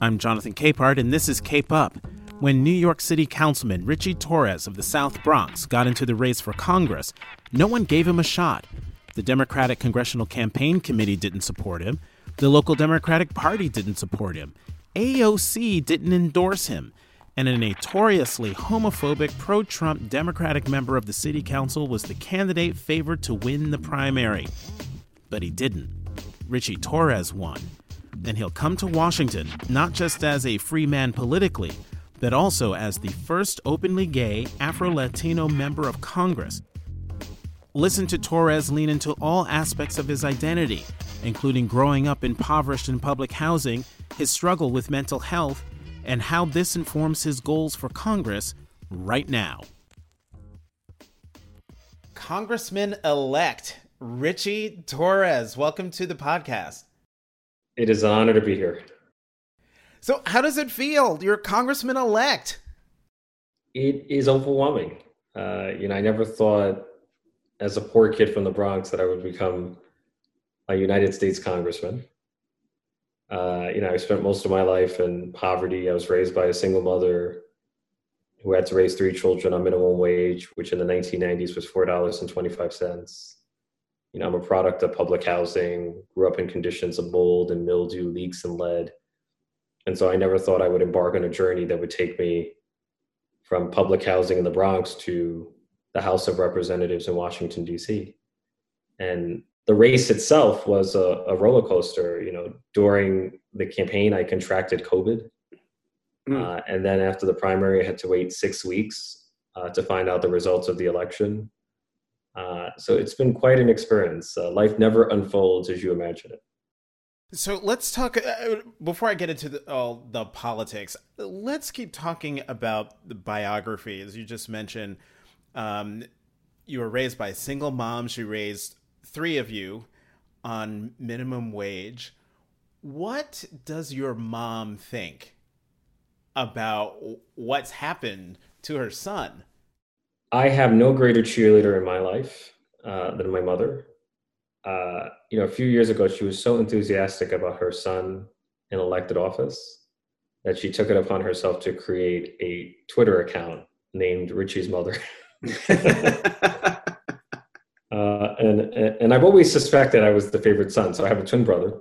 I'm Jonathan Capehart, and this is Cape Up. When New York City Councilman Richie Torres of the South Bronx got into the race for Congress, no one gave him a shot. The Democratic Congressional Campaign Committee didn't support him. The local Democratic Party didn't support him. AOC didn't endorse him. And a notoriously homophobic pro Trump Democratic member of the City Council was the candidate favored to win the primary. But he didn't. Richie Torres won. And he'll come to Washington not just as a free man politically, but also as the first openly gay Afro Latino member of Congress. Listen to Torres lean into all aspects of his identity, including growing up impoverished in public housing, his struggle with mental health, and how this informs his goals for Congress right now. Congressman elect Richie Torres, welcome to the podcast. It is an honor to be here. So, how does it feel? You're congressman elect. It is overwhelming. Uh, you know, I never thought as a poor kid from the Bronx that I would become a United States congressman. Uh, you know, I spent most of my life in poverty. I was raised by a single mother who had to raise three children on minimum wage, which in the 1990s was $4.25. You know, I'm a product of public housing, grew up in conditions of mold and mildew, leaks and lead. And so I never thought I would embark on a journey that would take me from public housing in the Bronx to the House of Representatives in Washington, D.C. And the race itself was a, a, roller coaster. You know, during the campaign, I contracted COVID. Mm. Uh, and then after the primary, I had to wait six weeks uh, to find out the results of the election. Uh, so it's been quite an experience. Uh, life never unfolds as you imagine it. So let's talk uh, before I get into the, all the politics. Let's keep talking about the biography, as you just mentioned. Um, you were raised by a single mom. She raised three of you on minimum wage. What does your mom think about what's happened to her son? I have no greater cheerleader in my life uh, than my mother uh, you know, a few years ago, she was so enthusiastic about her son in elected office that she took it upon herself to create a Twitter account named Richie's Mother. uh, and and I've always suspected I was the favorite son. So I have a twin brother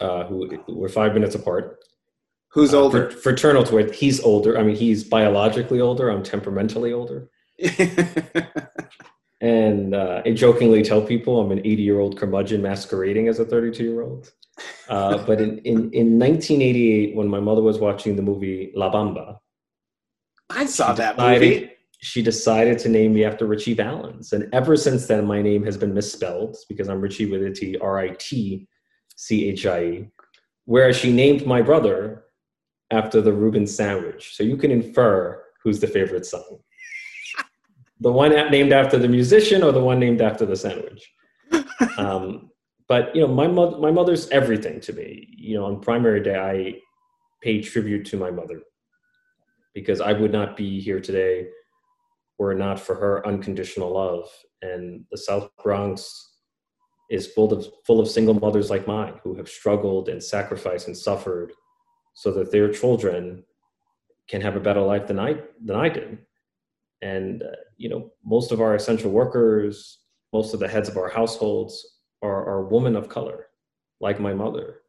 uh, who we're five minutes apart. Who's uh, older? Fraternal twin. He's older. I mean, he's biologically older. I'm temperamentally older. and uh, I jokingly tell people I'm an 80 year old curmudgeon masquerading as a 32 year old. Uh, but in, in, in 1988, when my mother was watching the movie La Bamba, I saw that decided, movie. She decided to name me after Ritchie Valens. And ever since then, my name has been misspelled because I'm Richie with a T, R I T C H I E. Whereas she named my brother after the Reuben sandwich. So you can infer who's the favorite son the one named after the musician or the one named after the sandwich. um, but you know, my mother, my mother's everything to me. You know, on primary day, I pay tribute to my mother because I would not be here today were it not for her unconditional love. And the South Bronx is full of full of single mothers like mine who have struggled and sacrificed and suffered so that their children can have a better life than I than I did. And uh, you know most of our essential workers most of the heads of our households are, are women of color like my mother.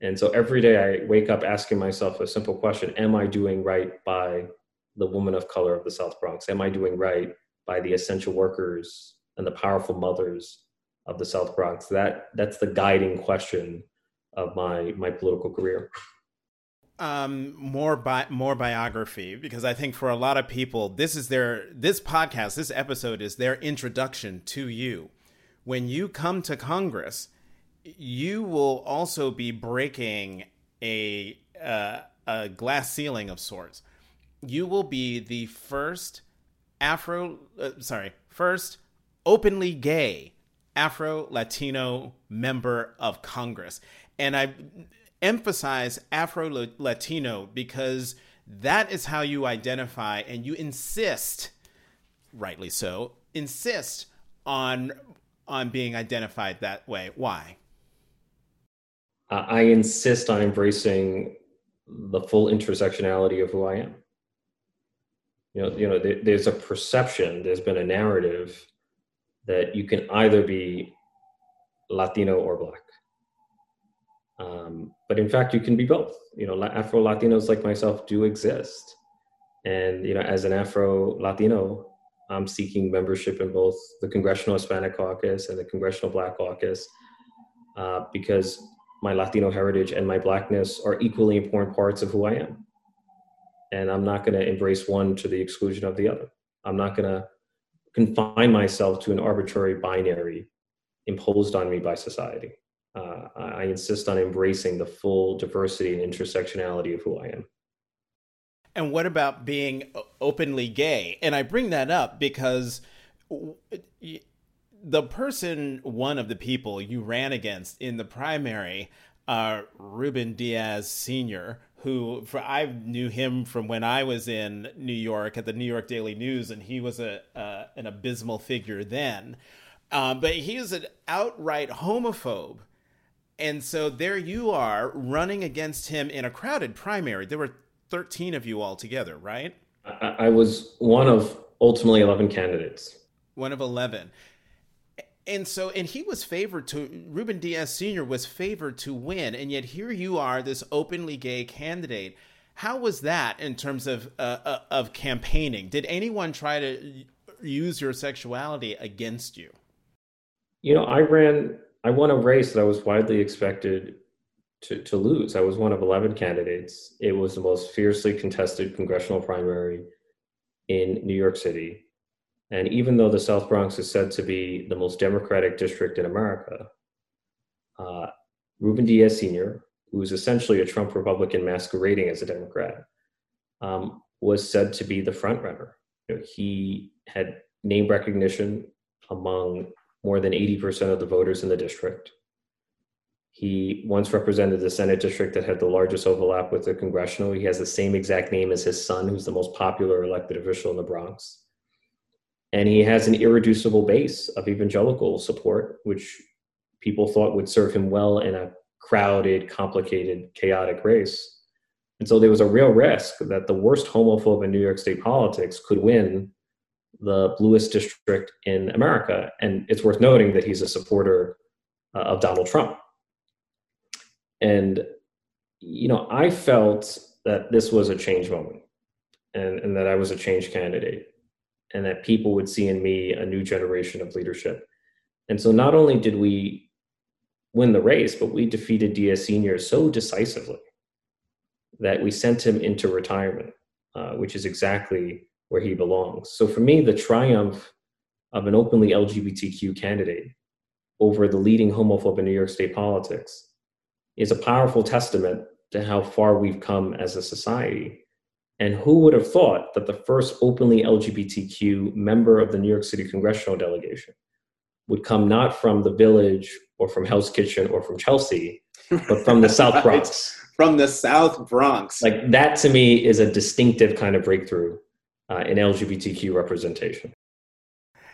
And so every day i wake up asking myself a simple question am i doing right by the woman of color of the south bronx? Am i doing right by the essential workers and the powerful mothers of the south bronx? That that's the guiding question of my my political career um more bi- more biography because I think for a lot of people this is their this podcast this episode is their introduction to you. When you come to Congress, you will also be breaking a uh, a glass ceiling of sorts. You will be the first Afro uh, sorry, first openly gay Afro Latino member of Congress. And I emphasize Afro Latino because that is how you identify and you insist, rightly so, insist on on being identified that way. Why? I insist on embracing the full intersectionality of who I am. You know, you know, there, there's a perception, there's been a narrative that you can either be Latino or Black. Um, but in fact, you can be both. You know, Afro Latinos like myself do exist. And, you know, as an Afro Latino, I'm seeking membership in both the Congressional Hispanic Caucus and the Congressional Black Caucus uh, because my Latino heritage and my Blackness are equally important parts of who I am. And I'm not going to embrace one to the exclusion of the other. I'm not going to confine myself to an arbitrary binary imposed on me by society. Uh, I insist on embracing the full diversity and intersectionality of who I am. And what about being openly gay? And I bring that up because the person, one of the people you ran against in the primary, uh, Ruben Diaz Sr., who for, I knew him from when I was in New York at the New York Daily News, and he was a uh, an abysmal figure then. Uh, but he is an outright homophobe. And so there you are running against him in a crowded primary. There were 13 of you all together, right? I, I was one of ultimately 11 candidates. One of 11 and so and he was favored to Ruben Diaz Sr. was favored to win, and yet here you are, this openly gay candidate. How was that in terms of uh, uh, of campaigning? Did anyone try to use your sexuality against you? You know, I ran. I won a race that I was widely expected to, to lose. I was one of 11 candidates. It was the most fiercely contested congressional primary in New York City. And even though the South Bronx is said to be the most Democratic district in America, uh, Ruben Diaz Sr., who is essentially a Trump Republican masquerading as a Democrat, um, was said to be the frontrunner. You know, he had name recognition among more than 80% of the voters in the district. He once represented the Senate district that had the largest overlap with the congressional. He has the same exact name as his son, who's the most popular elected official in the Bronx and he has an irreducible base of evangelical support, which people thought would serve him well in a crowded, complicated, chaotic race. And so there was a real risk that the worst homophobe in New York State politics could win the bluest district in America. And it's worth noting that he's a supporter uh, of Donald Trump. And, you know, I felt that this was a change moment and, and that I was a change candidate and that people would see in me a new generation of leadership. And so not only did we win the race, but we defeated Diaz Sr. so decisively that we sent him into retirement, uh, which is exactly where he belongs. So for me, the triumph of an openly LGBTQ candidate over the leading homophobe in New York State politics is a powerful testament to how far we've come as a society and who would have thought that the first openly LGBTQ member of the New York City congressional delegation would come not from the village or from Hell's Kitchen or from Chelsea, but from the South Bronx. From the South Bronx. Like that to me is a distinctive kind of breakthrough uh, in LGBTQ representation.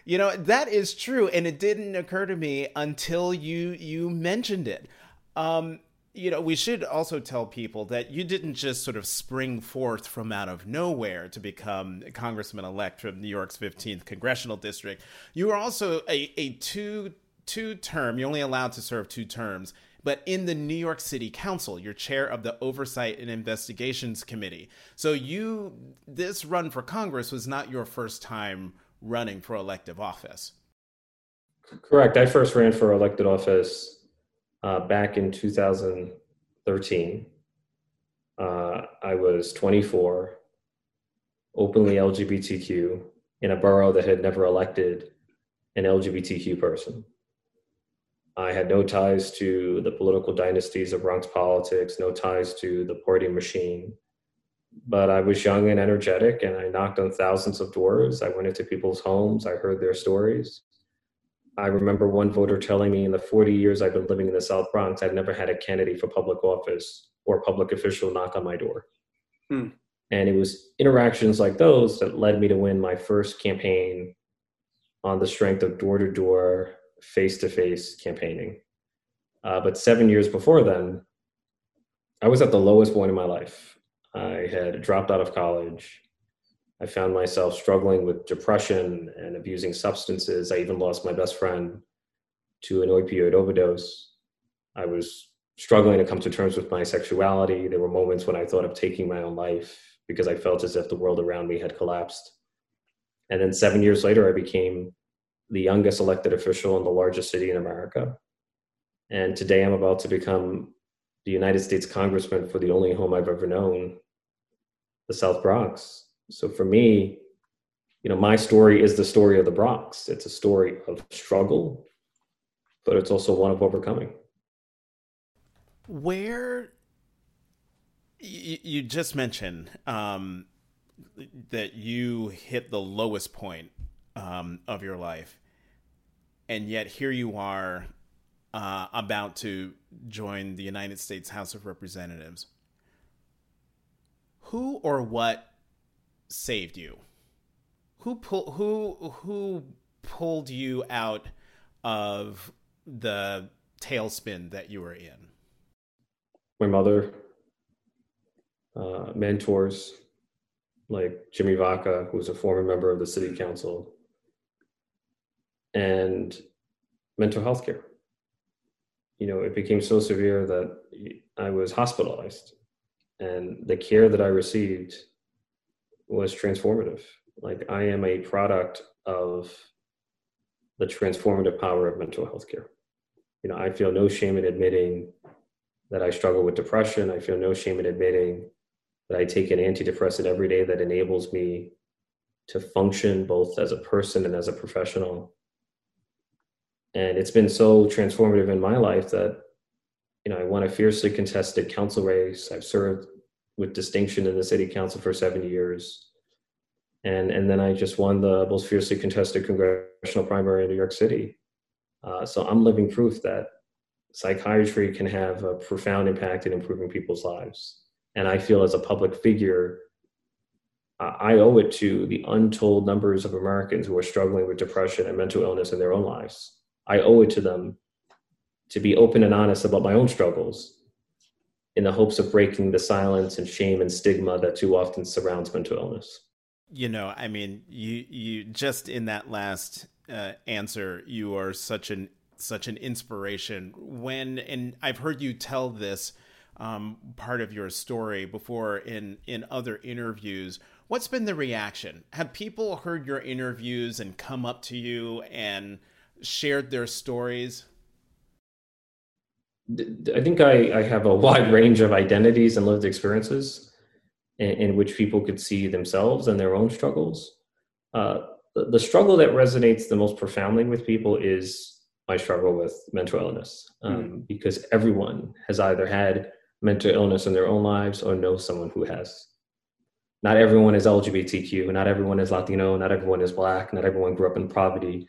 You know that is true, and it didn't occur to me until you you mentioned it. Um, you know, we should also tell people that you didn't just sort of spring forth from out of nowhere to become congressman elect from New York's 15th congressional district. You were also a, a two two term, you're only allowed to serve two terms, but in the New York City Council, you're chair of the Oversight and Investigations Committee. So you this run for Congress was not your first time running for elective office. Correct. I first ran for elected office uh, back in 2013. Uh, I was 24, openly LGBTQ in a borough that had never elected an LGBTQ person. I had no ties to the political dynasties of Bronx politics, no ties to the party machine. But I was young and energetic, and I knocked on thousands of doors. I went into people's homes, I heard their stories. I remember one voter telling me in the 40 years I've been living in the South Bronx, I've never had a candidate for public office or public official knock on my door. Hmm. And it was interactions like those that led me to win my first campaign on the strength of door to door, face to face campaigning. Uh, but seven years before then, I was at the lowest point in my life. I had dropped out of college. I found myself struggling with depression and abusing substances. I even lost my best friend to an opioid overdose. I was struggling to come to terms with my sexuality. There were moments when I thought of taking my own life because I felt as if the world around me had collapsed. And then seven years later, I became the youngest elected official in the largest city in America. And today I'm about to become the United States congressman for the only home I've ever known, the South Bronx. So for me, you know, my story is the story of the Bronx. It's a story of struggle, but it's also one of overcoming. Where you, just mentioned um, that you hit the lowest point um, of your life, and yet here you are uh, about to join the United States House of Representatives. Who or what saved you? Who pull, who who pulled you out of the tailspin that you were in? My mother, uh, mentors like Jimmy Vacca, who was a former member of the city council, and mental health care. You know, it became so severe that I was hospitalized, and the care that I received was transformative. Like, I am a product of the transformative power of mental health care. You know, I feel no shame in admitting that I struggle with depression. I feel no shame in admitting that I take an antidepressant every day that enables me to function both as a person and as a professional and it's been so transformative in my life that you know i won a fiercely contested council race. I've served with distinction in the city council for seven years. And and then i just won the most fiercely contested congressional primary in new york city. Uh, so i'm living proof that psychiatry can have a profound impact in improving people's lives. And i feel as a public figure I owe it to the untold numbers of Americans who are struggling with depression and mental illness in their own lives. I owe it to them to be open and honest about my own struggles in the hopes of breaking the silence and shame and stigma that too often surrounds mental illness. You know, I mean, you you just in that last uh, answer, you are such an such an inspiration. When and I've heard you tell this um, part of your story before in in other interviews. What's been the reaction? Have people heard your interviews and come up to you and shared their stories? I think I, I have a wide range of identities and lived experiences in, in which people could see themselves and their own struggles. Uh, the, the, struggle that resonates the most profoundly with people is my struggle with mental illness, um, mm. because everyone has either had mental illness in their own lives or knows someone who has. Not everyone is LGBTQ, not everyone is Latino, not everyone is Black, not everyone grew up in poverty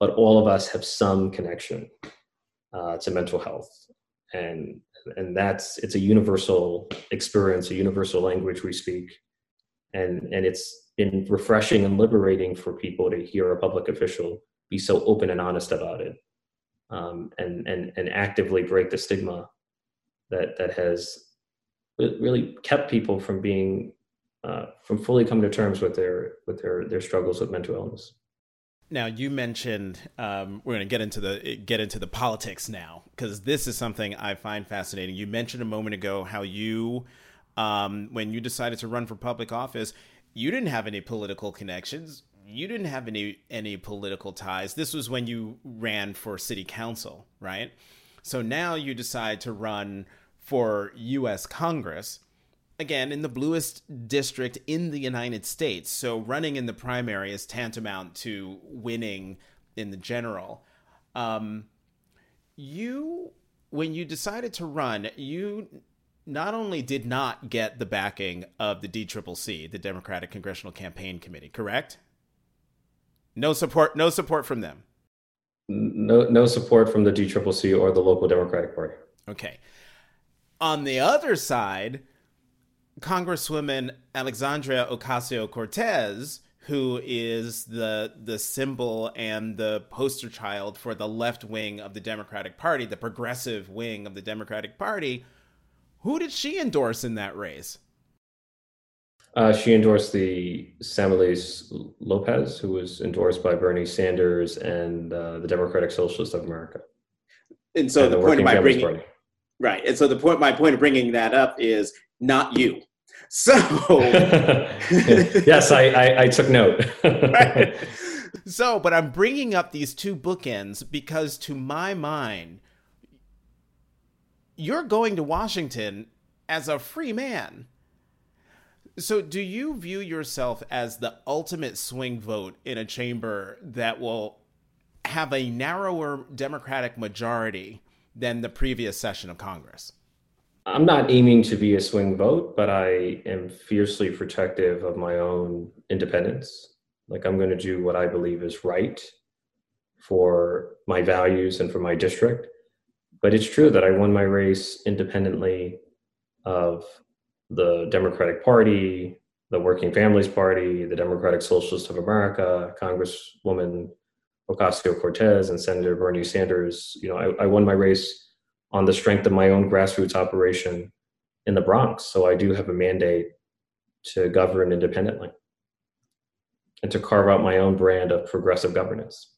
but all of us have some connection uh, to mental health. And and that's it's a universal experience a universal language we speak. And and it's been refreshing and liberating for people to hear a public official be so open and honest about it um, and and and actively break the stigma that that has really kept people from being uh, from fully coming to terms with their with their their struggles with mental illness now you mentioned um, we're going to get into the get into the politics now because this is something I find fascinating. You mentioned a moment ago how you, um, when you decided to run for public office, you didn't have any political connections. You didn't have any any political ties. This was when you ran for city council, right? So now you decide to run for U.S. Congress again in the bluest district in the United States. So running in the primary is tantamount to winning in the general. Um, you, when you decided to run, you not only did not get the backing of the DCCC, the Democratic Congressional Campaign Committee, correct? No support. No support from them. No, no support from the DCCC or the local Democratic Party. Okay. On the other side, Congresswoman Alexandria Ocasio Cortez, who is the the symbol and the poster child for the left wing of the Democratic Party, the progressive wing of the Democratic Party. Who did she endorse in that race? Uh, she endorsed the Samelys Lopez, who was endorsed by Bernie Sanders and uh, the Democratic Socialists of America. And so and the, the point of my bringing Party. right, and so the point, my point of bringing that up is not you. So yes, I, I, I took note. right. So, but I'm bringing up these two bookends because, to my mind, you're going to Washington as a free man. So, do you view yourself as the ultimate swing vote in a chamber that will have a narrower Democratic majority than the previous session of Congress? I'm not aiming to be a swing vote, but I am fiercely protective of my own independence. Like I'm going to do what I believe is right for my values and for my district. But it's true that I won my race independently of the Democratic Party, the Working Families Party, the Democratic Socialists of America, Congresswoman Ocasio Cortez, and Senator Bernie Sanders. You know, I, I won my race on the strength of my own grassroots operation in the Bronx. So I do have a mandate to govern independently and to carve out my own brand of progressive governance.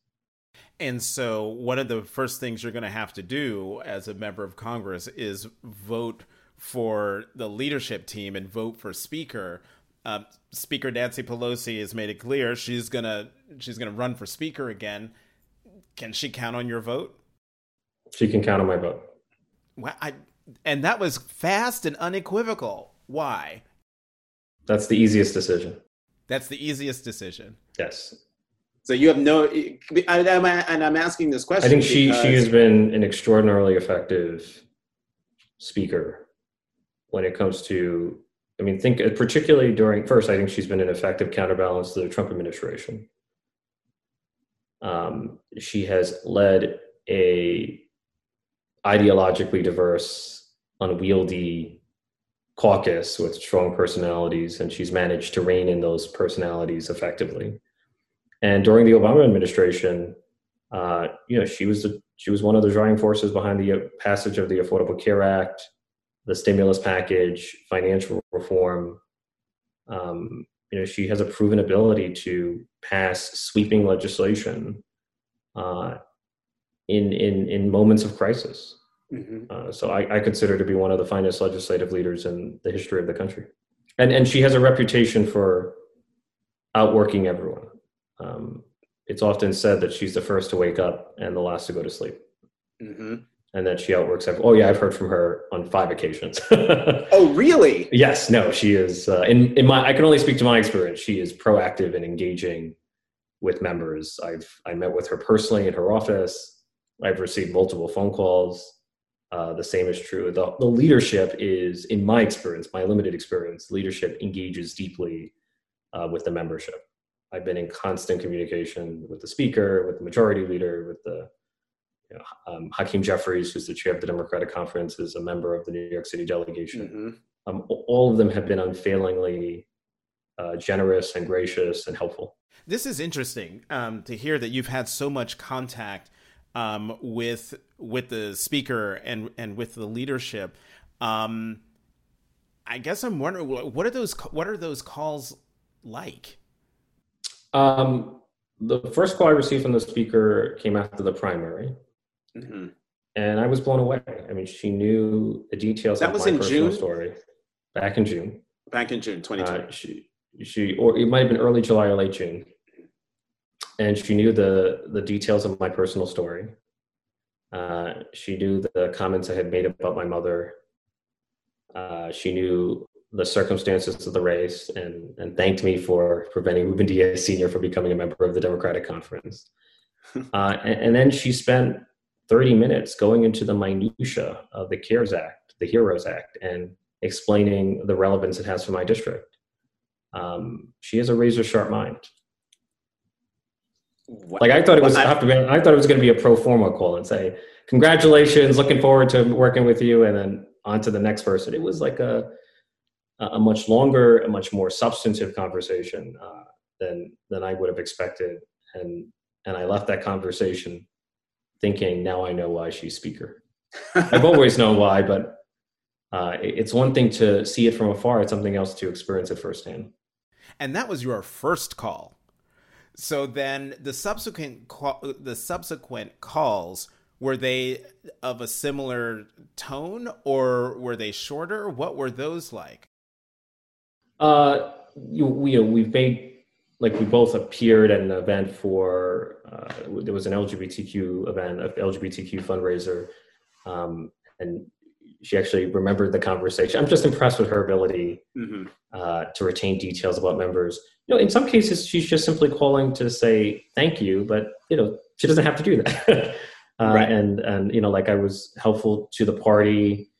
And so, one of the first things you're going to have to do as a member of Congress is vote for the leadership team and vote for Speaker. Uh, speaker Nancy Pelosi has made it clear she's gonna she's gonna run for Speaker again. Can she count on your vote? She can count on my vote. I, and that was fast and unequivocal. Why? That's the easiest decision. That's the easiest decision. Yes. So you have no, and I'm asking this question. I think she she has been an extraordinarily effective speaker when it comes to. I mean, think particularly during first. I think she's been an effective counterbalance to the Trump administration. Um, she has led a ideologically diverse, unwieldy caucus with strong personalities, and she's managed to rein in those personalities effectively. And during the Obama administration, uh, you know, she was the, she was one of the driving forces behind the passage of the Affordable Care Act, the stimulus package, financial reform. Um, you know, she has a proven ability to pass sweeping legislation uh, in in in moments of crisis. Mm-hmm. Uh, so I, I, consider to be one of the finest legislative leaders in the history of the country, and and she has a reputation for outworking everyone. Um, it's often said that she's the first to wake up and the last to go to sleep, mm-hmm. and that she outworks everyone. Oh yeah, I've heard from her on five occasions. oh really? Yes. No, she is. Uh, in in my, I can only speak to my experience. She is proactive and engaging with members. I've I met with her personally in her office. I've received multiple phone calls. Uh, the same is true. The, the leadership is, in my experience, my limited experience, leadership engages deeply uh, with the membership. I've been in constant communication with the speaker, with the majority leader, with the you know, um, Hakeem Jeffries, who's the chair of the Democratic Conference, is a member of the New York City delegation. Mm-hmm. Um, all of them have been unfailingly uh, generous and gracious and helpful. This is interesting um, to hear that you've had so much contact um, with with the speaker and and with the leadership. Um, I guess I'm wondering what are those what are those calls like? Um, the first call I received from the speaker came after the primary, mm-hmm. and I was blown away. I mean, she knew the details that of was my in June? story back in June. Back in June 2020. Uh, she, she, or it might have been early July or late June and she knew the the details of my personal story. Uh, she knew the comments I had made about my mother. Uh, she knew the circumstances of the race and, and thanked me for preventing Ruben Diaz Sr. from becoming a member of the Democratic Conference. Uh, and, and, then she spent 30 minutes going into the minutia of the CARES Act, the HEROES Act, and explaining the relevance it has for my district. Um, she has a razor sharp mind. What, like I thought it was. I, have to be, I thought it was going to be a pro forma call and say, "Congratulations, looking forward to working with you," and then on to the next person. It was like a a much longer, a much more substantive conversation. Uh, than than I would have expected, and and I left that conversation thinking, now I know why she's speaker. I've always known why, but uh, it's one thing to see it from afar; it's something else to experience it firsthand. And that was your first call. So then the subsequent call, the subsequent calls were they of a similar tone or were they shorter? What were those like? Uh, you, you know, we've made like we both appeared at an event for uh, there was an LGBTQ event, an LGBTQ fundraiser, um, and she actually remembered the conversation. I'm just impressed with her ability mm-hmm. uh, to retain details about members. You know, in some cases, she's just simply calling to say thank you, but you know, she doesn't have to do that. uh, right. And and you know, like I was helpful to the party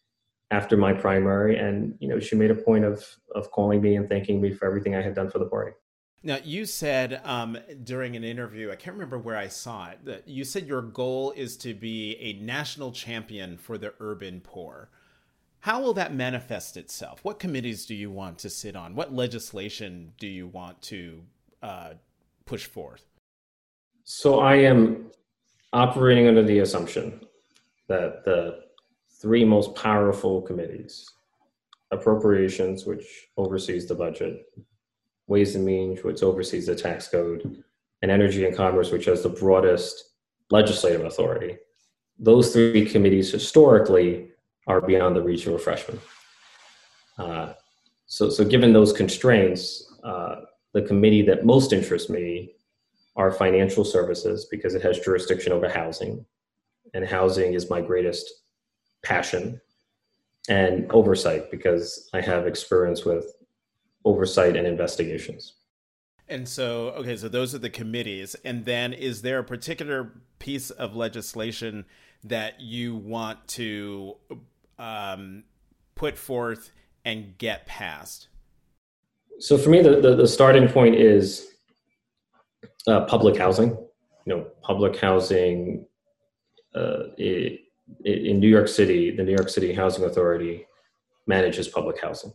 after my primary, and you know, she made a point of of calling me and thanking me for everything I had done for the party. Now, you said um, during an interview, I can't remember where I saw it, that you said your goal is to be a national champion for the urban poor. How will that manifest itself? What committees do you want to sit on? What legislation do you want to uh, push forth? So I am operating under the assumption that the three most powerful committees appropriations, which oversees the budget, Ways and Means, which oversees the tax code, and Energy and Commerce, which has the broadest legislative authority. Those three committees historically are beyond the reach of a freshman. Uh, so, so given those constraints, uh, the committee that most interests me are financial services because it has jurisdiction over housing, and housing is my greatest passion, and oversight because I have experience with oversight and investigations. And so, okay, so those are the committees. And then is there a particular piece of legislation that you want to um, put forth and get passed? So for me, the, the, the starting point is uh, public housing. You know, public housing uh, it, it, in New York City, the New York City Housing Authority manages public housing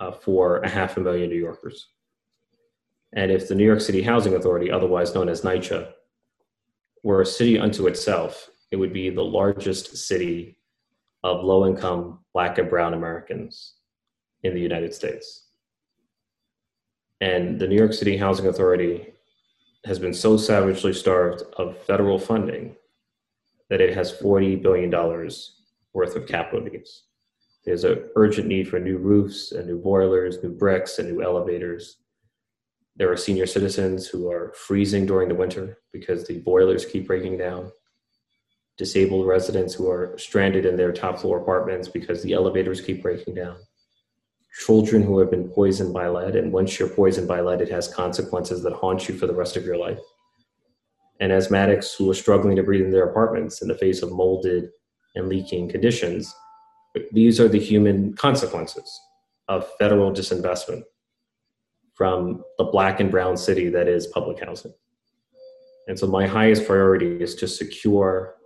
uh, for a half a million New Yorkers. And if the New York City Housing Authority, otherwise known as NYCHA, were a city unto itself, it would be the largest city of low income Black and Brown Americans in the United States. And the New York City Housing Authority has been so savagely starved of federal funding that it has $40 billion worth of capital needs. There's an urgent need for new roofs and new boilers, new bricks, and new elevators. There are senior citizens who are freezing during the winter because the boilers keep breaking down. Disabled residents who are stranded in their top floor apartments because the elevators keep breaking down. Children who have been poisoned by lead, and once you're poisoned by lead, it has consequences that haunt you for the rest of your life. And asthmatics who are struggling to breathe in their apartments in the face of molded and leaking conditions these are the human consequences of federal disinvestment from the black and brown city that is public housing. And so my highest priority is to secure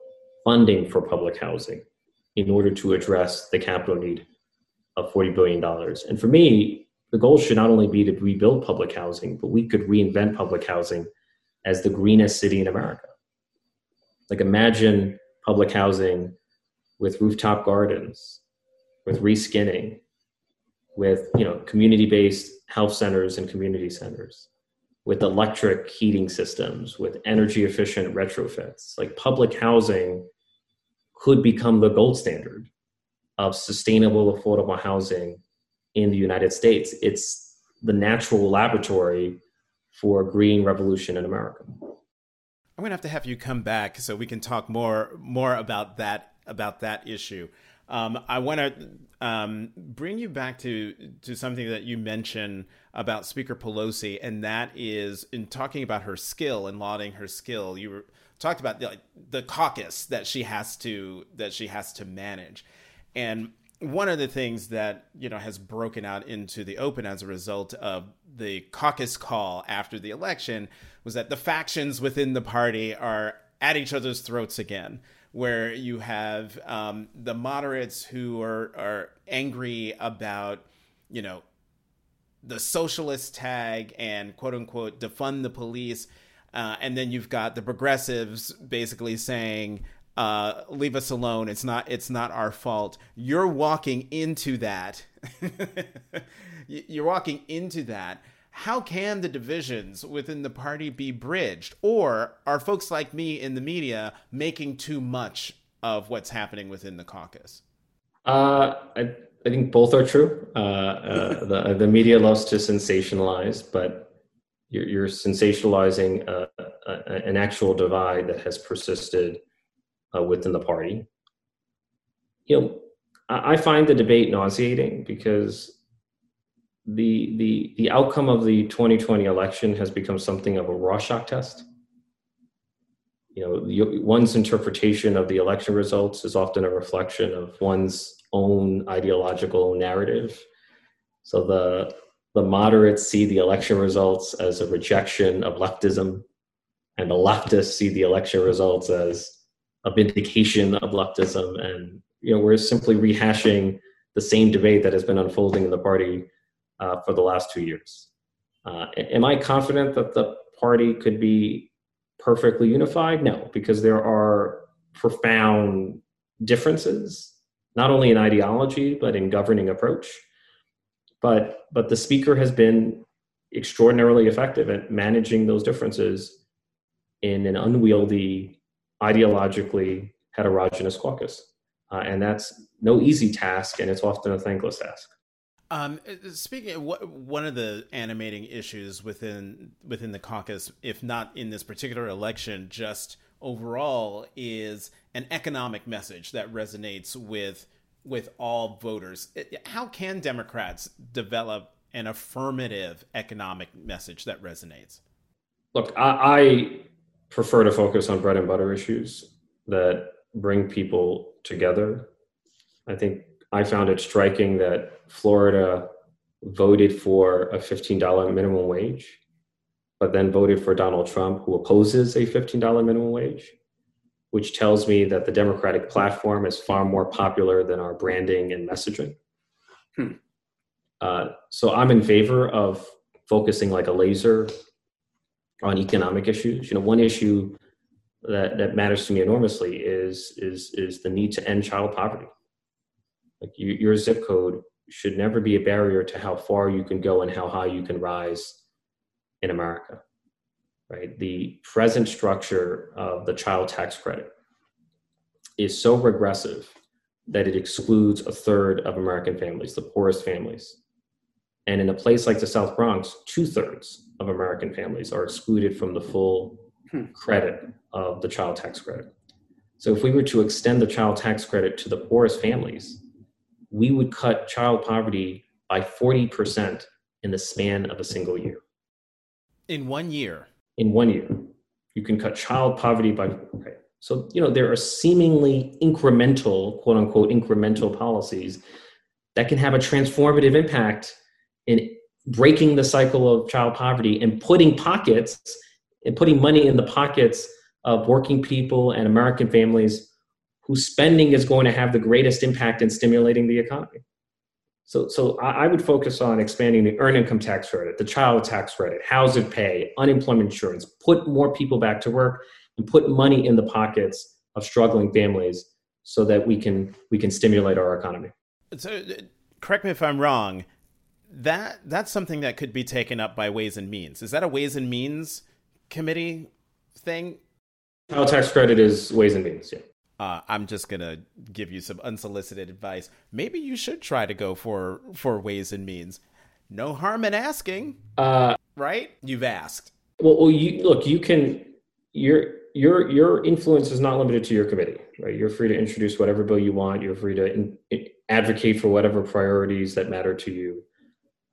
funding for public housing in order to address the capital need of $40 billion. And for me, the goal should not only be to rebuild public housing, but we could reinvent public housing as the greenest city in America. Like imagine public housing with rooftop gardens, with reskinning, with you know community-based health centers and community centers, with electric heating systems, with energy efficient retrofits. Like public housing could become the gold standard of sustainable, affordable housing in the United States. It's the natural laboratory for a green revolution in America. I'm gonna have to have you come back so we can talk more more about that about that issue. Um, I want to um, bring you back to to something that you mentioned about Speaker Pelosi, and that is in talking about her skill and lauding her skill. You were, talked about the, the caucus that she has to that she has to manage, and one of the things that you know has broken out into the open as a result of the caucus call after the election was that the factions within the party are at each other's throats again where you have um, the moderates who are are angry about you know the socialist tag and quote unquote defund the police. Uh, and then you've got the progressives basically saying, uh, leave us alone. It's not, it's not our fault. You're walking into that. You're walking into that. How can the divisions within the party be bridged? Or are folks like me in the media making too much of what's happening within the caucus? Uh, I, I think both are true. Uh, uh, the the media loves to sensationalize, but you're, you're sensationalizing a, a, an actual divide that has persisted uh, within the party. You know, I, I find the debate nauseating because the the the outcome of the 2020 election has become something of a Rorschach test. You know, one's interpretation of the election results is often a reflection of one's own ideological narrative. So the the moderates see the election results as a rejection of leftism, and the leftists see the election results as a vindication of leftism. And you know, we're simply rehashing the same debate that has been unfolding in the party uh, for the last two years. Uh, am I confident that the party could be perfectly unified? No, because there are profound differences not only in ideology but in governing approach. But but the speaker has been extraordinarily effective at managing those differences in an unwieldy, ideologically heterogeneous caucus, uh, and that's no easy task, and it's often a thankless task. Um, speaking of what, one of the animating issues within within the caucus, if not in this particular election, just overall is an economic message that resonates with with all voters. How can Democrats develop an affirmative economic message that resonates? Look, I, I prefer to focus on bread and butter issues that bring people together. I think I found it striking that Florida voted for a $15 minimum wage but then voted for Donald Trump, who opposes a $15 minimum wage, which tells me that the Democratic platform is far more popular than our branding and messaging. Hmm. Uh, so I'm in favor of focusing like a laser on economic issues. You know, one issue that, that matters to me enormously is is is the need to end child poverty. Like you, your zip code should never be a barrier to how far you can go and how high you can rise in America, right? The present structure of the child tax credit is so regressive that it excludes a third of American families, the poorest families. And in a place like the South Bronx, two thirds of American families are excluded from the full hmm. credit of the child tax credit. So if we were to extend the child tax credit to the poorest families, we would cut child poverty by 40% in the span of a single year. In one year. In one year. You can cut child poverty by. Okay. So, you know, there are seemingly incremental, quote unquote, incremental policies that can have a transformative impact in breaking the cycle of child poverty and putting pockets and putting money in the pockets of working people and American families whose spending is going to have the greatest impact in stimulating the economy. So, so I would focus on expanding the earned income tax credit, the child tax credit, housing pay, unemployment insurance, put more people back to work, and put money in the pockets of struggling families so that we can we can stimulate our economy. So, uh, correct me if I'm wrong. That that's something that could be taken up by Ways and Means. Is that a Ways and Means committee thing? Child tax credit is Ways and Means. Yeah uh, I'm just gonna give you some unsolicited advice. Maybe you should try to go for for ways and means. No harm in asking. Uh, right? You've asked. Well, well, you look. You can. Your your your influence is not limited to your committee, right? You're free to introduce whatever bill you want. You're free to in, in, advocate for whatever priorities that matter to you.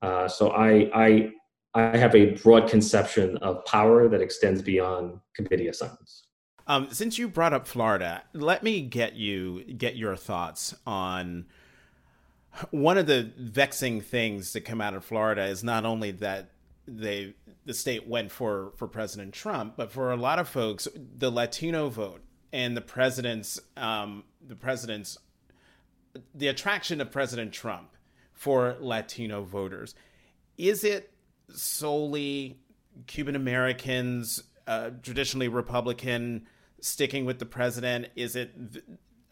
Uh, so I I I have a broad conception of power that extends beyond committee assignments. Um, since you brought up Florida, let me get you get your thoughts on one of the vexing things that come out of Florida is not only that they the state went for for President Trump, but for a lot of folks, the Latino vote and the president's um, the president's the attraction of President Trump for Latino voters. Is it solely Cuban Americans, uh, traditionally Republican, sticking with the president? Is it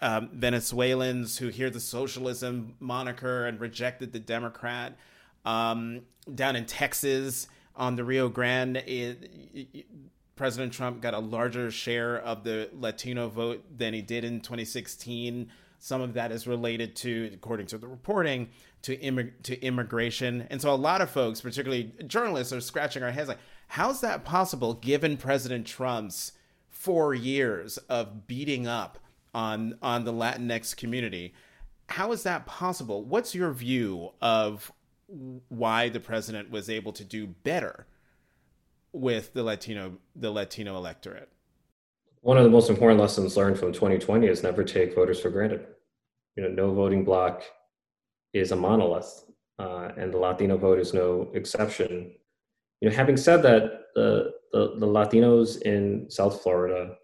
um, Venezuelans who hear the socialism moniker and rejected the Democrat? Um, down in Texas on the Rio Grande, it, it, President Trump got a larger share of the Latino vote than he did in 2016. Some of that is related to, according to the reporting, to immig- to immigration. And so a lot of folks, particularly journalists, are scratching our heads like, how's that possible given President Trump's four years of beating up on on the Latinx community? How is that possible? What's your view of why the president was able to do better with the Latino the Latino electorate? one of the most important lessons learned from 2020 is never take voters for granted. You know, no voting bloc is a monolith, uh, and the Latino vote is no exception. You know, having said that, the, the, the Latinos in South Florida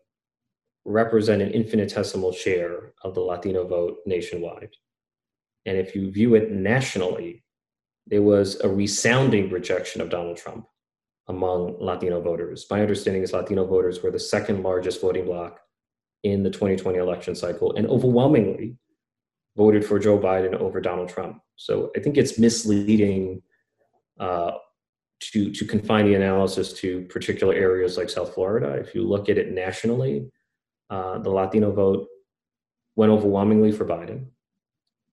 represent an infinitesimal share of the Latino vote nationwide. And if you view it nationally, there was a resounding rejection of Donald Trump among Latino voters. My understanding is Latino voters were the second largest voting bloc in the 2020 election cycle and overwhelmingly voted for Joe Biden over Donald Trump. So I think it's misleading uh, to to confine the analysis to particular areas like South Florida. If you look at it nationally, uh, the Latino vote went overwhelmingly for Biden.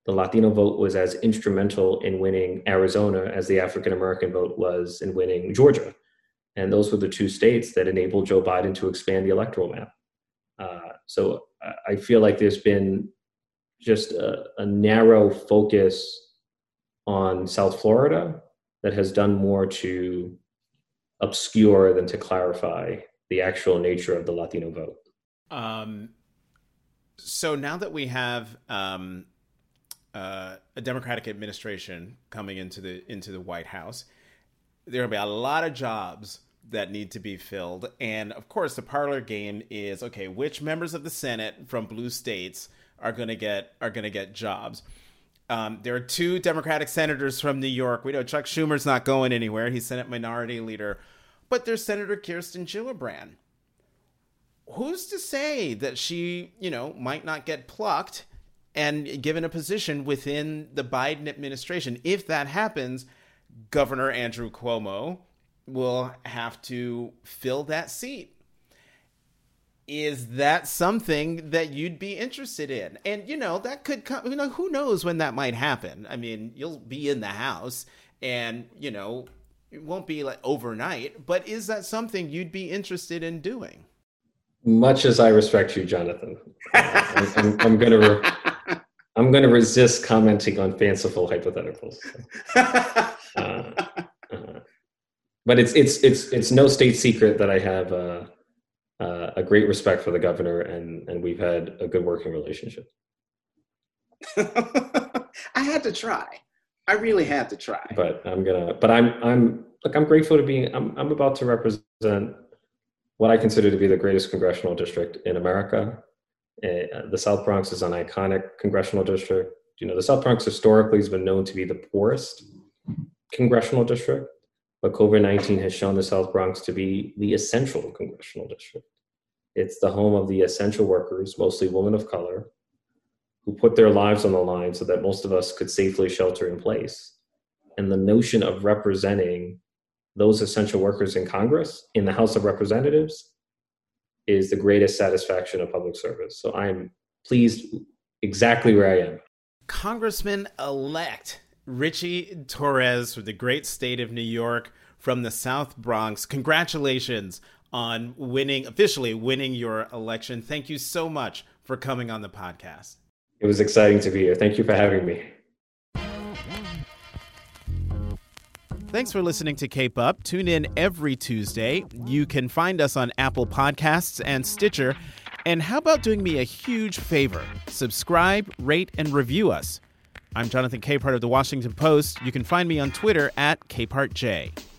The Latino vote was as instrumental in winning Arizona as the African American vote was in winning Georgia. And those were the two states that enabled Joe Biden to expand the electoral map. Uh, so I feel like there's been just a, a, narrow focus on South Florida that has done more to obscure than to clarify the actual nature of the Latino vote. Um, so now that we have um, uh, a Democratic administration coming into the into the White House, there will be a lot of jobs that need to be filled. And of course, the parlor game is okay, which members of the Senate from blue states are going to get are going to get jobs. Um, there are two Democratic senators from New York. We know Chuck Schumer's not going anywhere. He's Senate Minority Leader. But there's Senator Kirsten Gillibrand. Who's to say that she, you know, might not get plucked and given a position within the Biden administration? If that happens, Governor Andrew Cuomo will have to fill that seat. Is that something that you'd be interested in? And you know, that could come, you know, who knows when that might happen. I mean, you'll be in the house and, you know, it won't be like overnight, but is that something you'd be interested in doing? Much as I respect you, Jonathan, I'm, I'm, I'm going to re- I'm to resist commenting on fanciful hypotheticals. Uh, but it's it's it's it's no state secret that I have uh, a great respect for the governor, and and we've had a good working relationship. I had to try. I really had to try. But I'm gonna. But I'm I'm look. I'm grateful to be. I'm I'm about to represent what I consider to be the greatest congressional district in America. Uh, the South Bronx is an iconic congressional district. You know, the South Bronx historically has been known to be the poorest congressional district but COVID 19 has shown the South Bronx to be the essential congressional district. It's the home of the essential workers, mostly women of color, who put their lives on the line so that most of us could safely shelter in place. And the notion of representing those essential workers in Congress, in the House of Representatives, is the greatest satisfaction of public service. So I'm pleased exactly where I am. Congressman elect Richie Torres from the great state of New York from the South Bronx. Congratulations on winning, officially winning your election. Thank you so much for coming on the podcast. It was exciting to be here. Thank you for having me. Thanks for listening to Cape Up. Tune in every Tuesday. You can find us on Apple Podcasts and Stitcher. And how about doing me a huge favor? Subscribe, rate, and review us. I'm Jonathan Capehart of the Washington Post. You can find me on Twitter at CapehartJ.